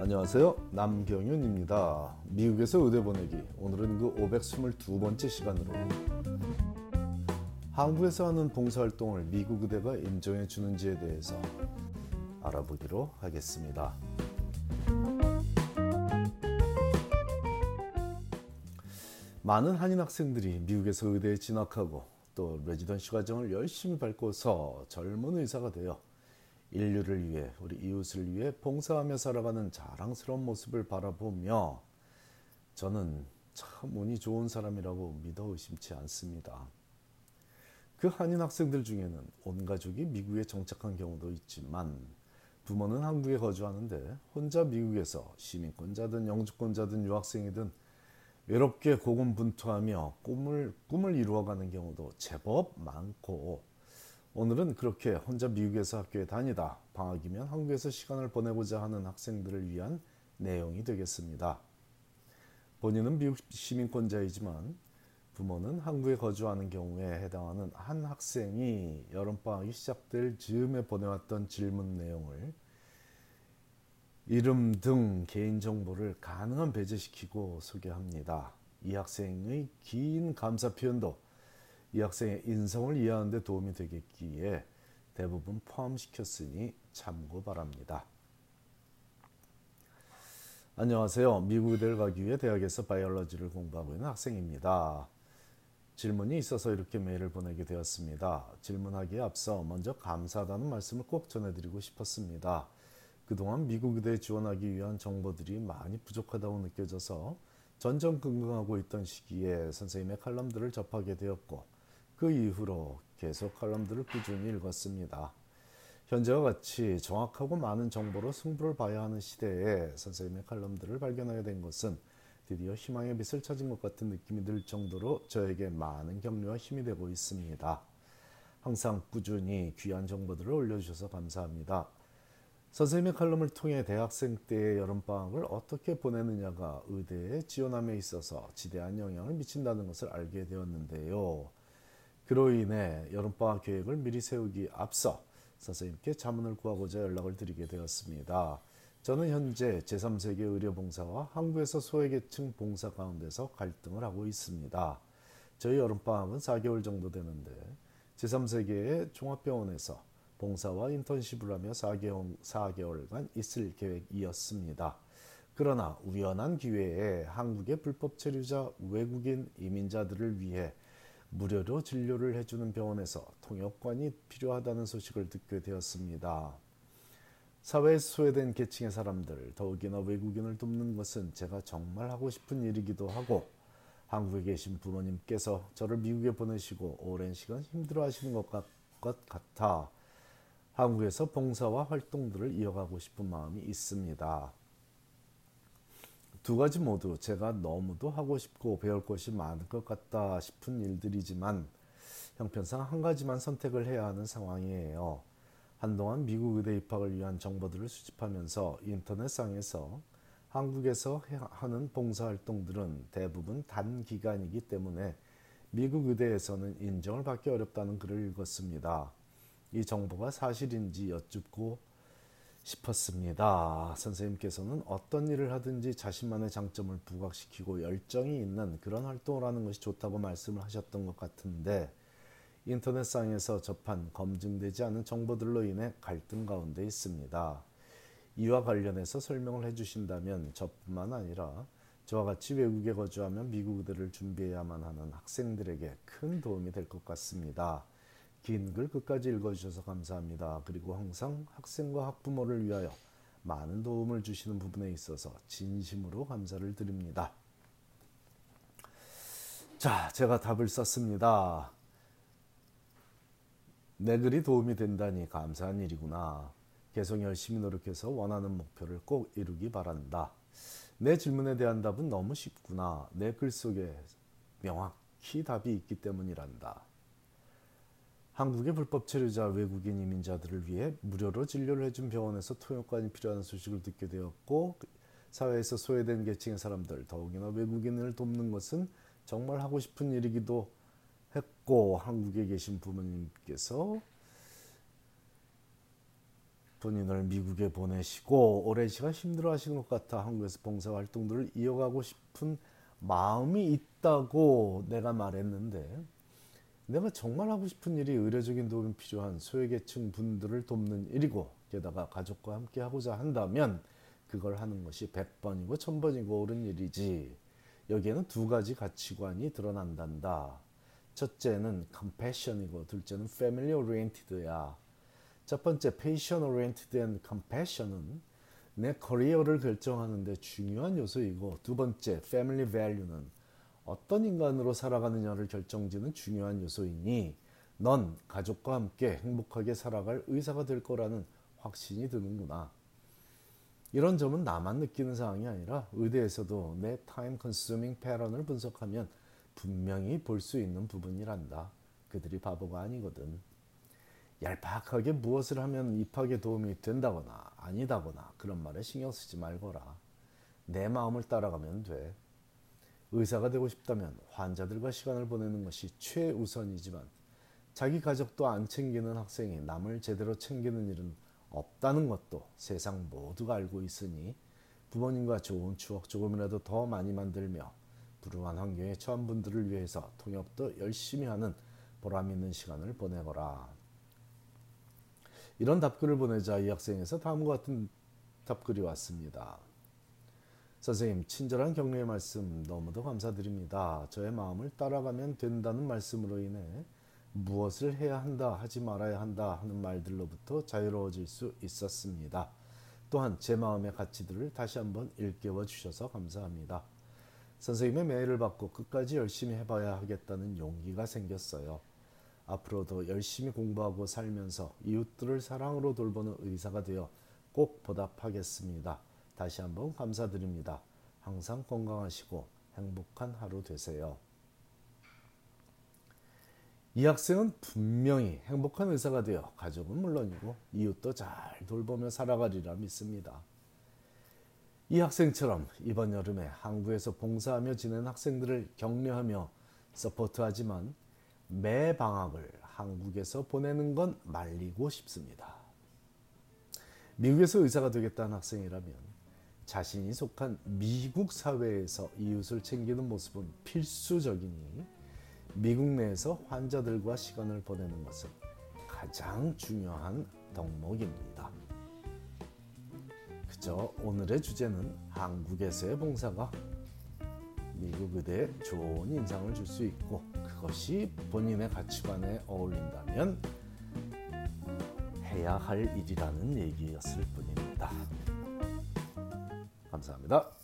안녕하세요. 남경윤입니다. 미국에서 의대 보내기. 오늘은 그 522번째 시간으로 한국에서 하는 봉사활동을 미국 의대가 인정해 주는지에 대해서 알아보기로 하겠습니다. 많은 한인 학생들이 미국에서 의대에 진학하고 또 레지던시 과정을 열심히 밟고서 젊은 의사가 되어 인류를 위해 우리 이웃을 위해 봉사하며 살아가는 자랑스러운 모습을 바라보며 저는 참 운이 좋은 사람이라고 믿어 의심치 않습니다. 그 한인 학생들 중에는 온 가족이 미국에 정착한 경우도 있지만 부모는 한국에 거주하는데 혼자 미국에서 시민권자든 영주권자든 유학생이든 외롭게 고군분투하며 꿈을 꿈을 이루어가는 경우도 제법 많고 오늘은 그렇게 혼자 미국에서 학교에 다니다 방학이면 한국에서 시간을 보내고자 하는 학생들을 위한 내용이 되겠습니다. 본인은 미국 시민권자이지만 부모는 한국에 거주하는 경우에 해당하는 한 학생이 여름방학이 시작될 즈음에 보내왔던 질문 내용을 이름 등 개인정보를 가능한 배제시키고 소개합니다. 이 학생의 긴 감사 표현도 이 학생의 인성을 이해하는 데 도움이 되겠기에 대부분 포함시켰으니 참고 바랍니다. 안녕하세요. 미국 의대를 가기 위해 대학에서 바이올로지를 공부하고 있는 학생입니다. 질문이 있어서 이렇게 메일을 보내게 되었습니다. 질문하기에 앞서 먼저 감사하다는 말씀을 꼭 전해드리고 싶었습니다. 그동안 미국 의대에 지원하기 위한 정보들이 많이 부족하다고 느껴져서 전전긍긍하고 있던 시기에 선생님의 칼럼들을 접하게 되었고 그 이후로 계속 칼럼들을 꾸준히 읽었습니다. 현재와 같이 정확하고 많은 정보로 승부를 봐야 하는 시대에 선생님의 칼럼들을 발견하게 된 것은 드디어 희망의 빛을 찾은 것 같은 느낌이 들 정도로 저에게 많은 격려와 힘이 되고 있습니다. 항상 꾸준히 귀한 정보들을 올려주셔서 감사합니다. 선생님의 칼럼을 통해 대학생 때의 여름방학을 어떻게 보내느냐가 의대에 지원함에 있어서 지대한 영향을 미친다는 것을 알게 되었는데요. 그로 인해 여름방학 계획을 미리 세우기 앞서 선생님께 자문을 구하고자 연락을 드리게 되었습니다. 저는 현재 제3세계 의료봉사와 한국에서 소외계층 봉사 가운데서 갈등을 하고 있습니다. 저희 여름방학은 4개월 정도 되는데 제3세계의 종합병원에서 봉사와 인턴십을 하며 4개월, 4개월간 있을 계획이었습니다. 그러나 우연한 기회에 한국의 불법 체류자 외국인 이민자들을 위해 무료로 진료를 해주는 병원에서 통역관이 필요하다는 소식을 듣게 되었습니다. 사회에 소외된 계층의 사람들, 더욱이나 외국인을 돕는 것은 제가 정말 하고 싶은 일이기도 하고 한국에 계신 부모님께서 저를 미국에 보내시고 오랜 시간 힘들어 하시는 것, 같, 것 같아 한국에서 봉사와 활동들을 이어가고 싶은 마음이 있습니다. 두 가지 모두 제가 너무도 하고 싶고 배울 것이 많을 것 같다 싶은 일들이지만 형편상 한 가지만 선택을 해야 하는 상황이에요. 한동안 미국 의대 입학을 위한 정보들을 수집하면서 인터넷상에서 한국에서 하는 봉사활동들은 대부분 단기간이기 때문에 미국 의대에서는 인정을 받기 어렵다는 글을 읽었습니다. 이 정보가 사실인지 여쭙고 싶었습니다. 선생님께서는 어떤 일을 하든지 자신만의 장점을 부각시키고 열정이 있는 그런 활동을 하는 것이 좋다고 말씀을 하셨던 것 같은데 인터넷상에서 접한 검증되지 않은 정보들로 인해 갈등 가운데 있습니다. 이와 관련해서 설명을 해주신다면 저뿐만 아니라 저와 같이 외국에 거주하며 미국 의대를 준비해야만 하는 학생들에게 큰 도움이 될 것 같습니다. 긴 글 끝까지 읽어주셔서 감사합니다. 그리고 항상 학생과 학부모를 위하여 많은 도움을 주시는 부분에 있어서 진심으로 감사를 드립니다. 자, 제가 답을 썼습니다. 내 글이 도움이 된다니 감사한 일이구나. 계속 열심히 노력해서 원하는 목표를 꼭 이루기 바란다. 내 질문에 대한 답은 너무 쉽구나. 내 글 속에 명확히 답이 있기 때문이란다. 한국의 불법 체류자 외국인 이민자들을 위해 무료로 진료를 해준 병원에서 통역관이 필요한 소식을 듣게 되었고 사회에서 소외된 계층의 사람들 더욱이나 외국인을 돕는 것은 정말 하고 싶은 일이기도 했고 한국에 계신 부모님께서 본인을 미국에 보내시고 오랜 시간 힘들어 하시는 것 같아 한국에서 봉사 활동들을 이어가고 싶은 마음이 있다고 내가 말했는데 내가 정말 하고 싶은 일이 의료적인 도움이 필요한 소외계층 분들을 돕는 일이고 게다가 가족과 함께 하고자 한다면 그걸 하는 것이 100번이고 1000번이고 옳은 일이지 여기에는 두 가지 가치관이 드러난단다. 첫째는 compassion이고 둘째는 family oriented야. 첫 번째 patient oriented and compassion은 내 커리어를 결정하는 데 중요한 요소이고 두 번째 family value는 어떤 인간으로 살아가느냐를 결정짓는 중요한 요소이니 넌 가족과 함께 행복하게 살아갈 의사가 될 거라는 확신이 드는구나. 이런 점은 나만 느끼는 사항이 아니라 의대에서도 내 time consuming pattern을 분석하면 분명히 볼 수 있는 부분이란다. 그들이 바보가 아니거든. 얄팍하게 무엇을 하면 입학에 도움이 된다거나 아니다거나 그런 말에 신경 쓰지 말거라. 내 마음을 따라가면 돼. 의사가 되고 싶다면 환자들과 시간을 보내는 것이 최우선이지만 자기 가족도 안 챙기는 학생이 남을 제대로 챙기는 일은 없다는 것도 세상 모두가 알고 있으니 부모님과 좋은 추억 조금이라도 더 많이 만들며 불우한 환경에 처한 분들을 위해서 통역도 열심히 하는 보람 있는 시간을 보내거라. 이런 답글을 보내자 이 학생에서 다음과 같은 답글이 왔습니다. 선생님, 친절한 격려의 말씀 너무도 감사드립니다. 저의 마음을 따라가면 된다는 말씀으로 인해 무엇을 해야 한다, 하지 말아야 한다 하는 말들로부터 자유로워질 수 있었습니다. 또한 제 마음의 가치들을 다시 한번 일깨워 주셔서 감사합니다. 선생님의 메일을 받고 끝까지 열심히 해봐야 하겠다는 용기가 생겼어요. 앞으로도 열심히 공부하고 살면서 이웃들을 사랑으로 돌보는 의사가 되어 꼭 보답하겠습니다. 다시 한번 감사드립니다. 항상 건강하시고 행복한 하루 되세요. 이 학생은 분명히 행복한 의사가 되어 가족은 물론이고 이웃도 잘 돌보며 살아가리라 믿습니다. 이 학생처럼 이번 여름에 한국에서 봉사하며 지낸 학생들을 격려하며 서포트하지만 매 방학을 한국에서 보내는 건 말리고 싶습니다. 미국에서 의사가 되겠다는 학생이라면 자신이 속한 미국 사회에서 이웃을 챙기는 모습은 필수적이니 미국 내에서 환자들과 시간을 보내는 것은 가장 중요한 덕목입니다. 그저 오늘의 주제는 한국에서의 봉사가 미국 의대에 좋은 인상을 줄 수 있고 그것이 본인의 가치관에 어울린다면 해야 할 일이라는 얘기였을 뿐입니다. 감사합니다.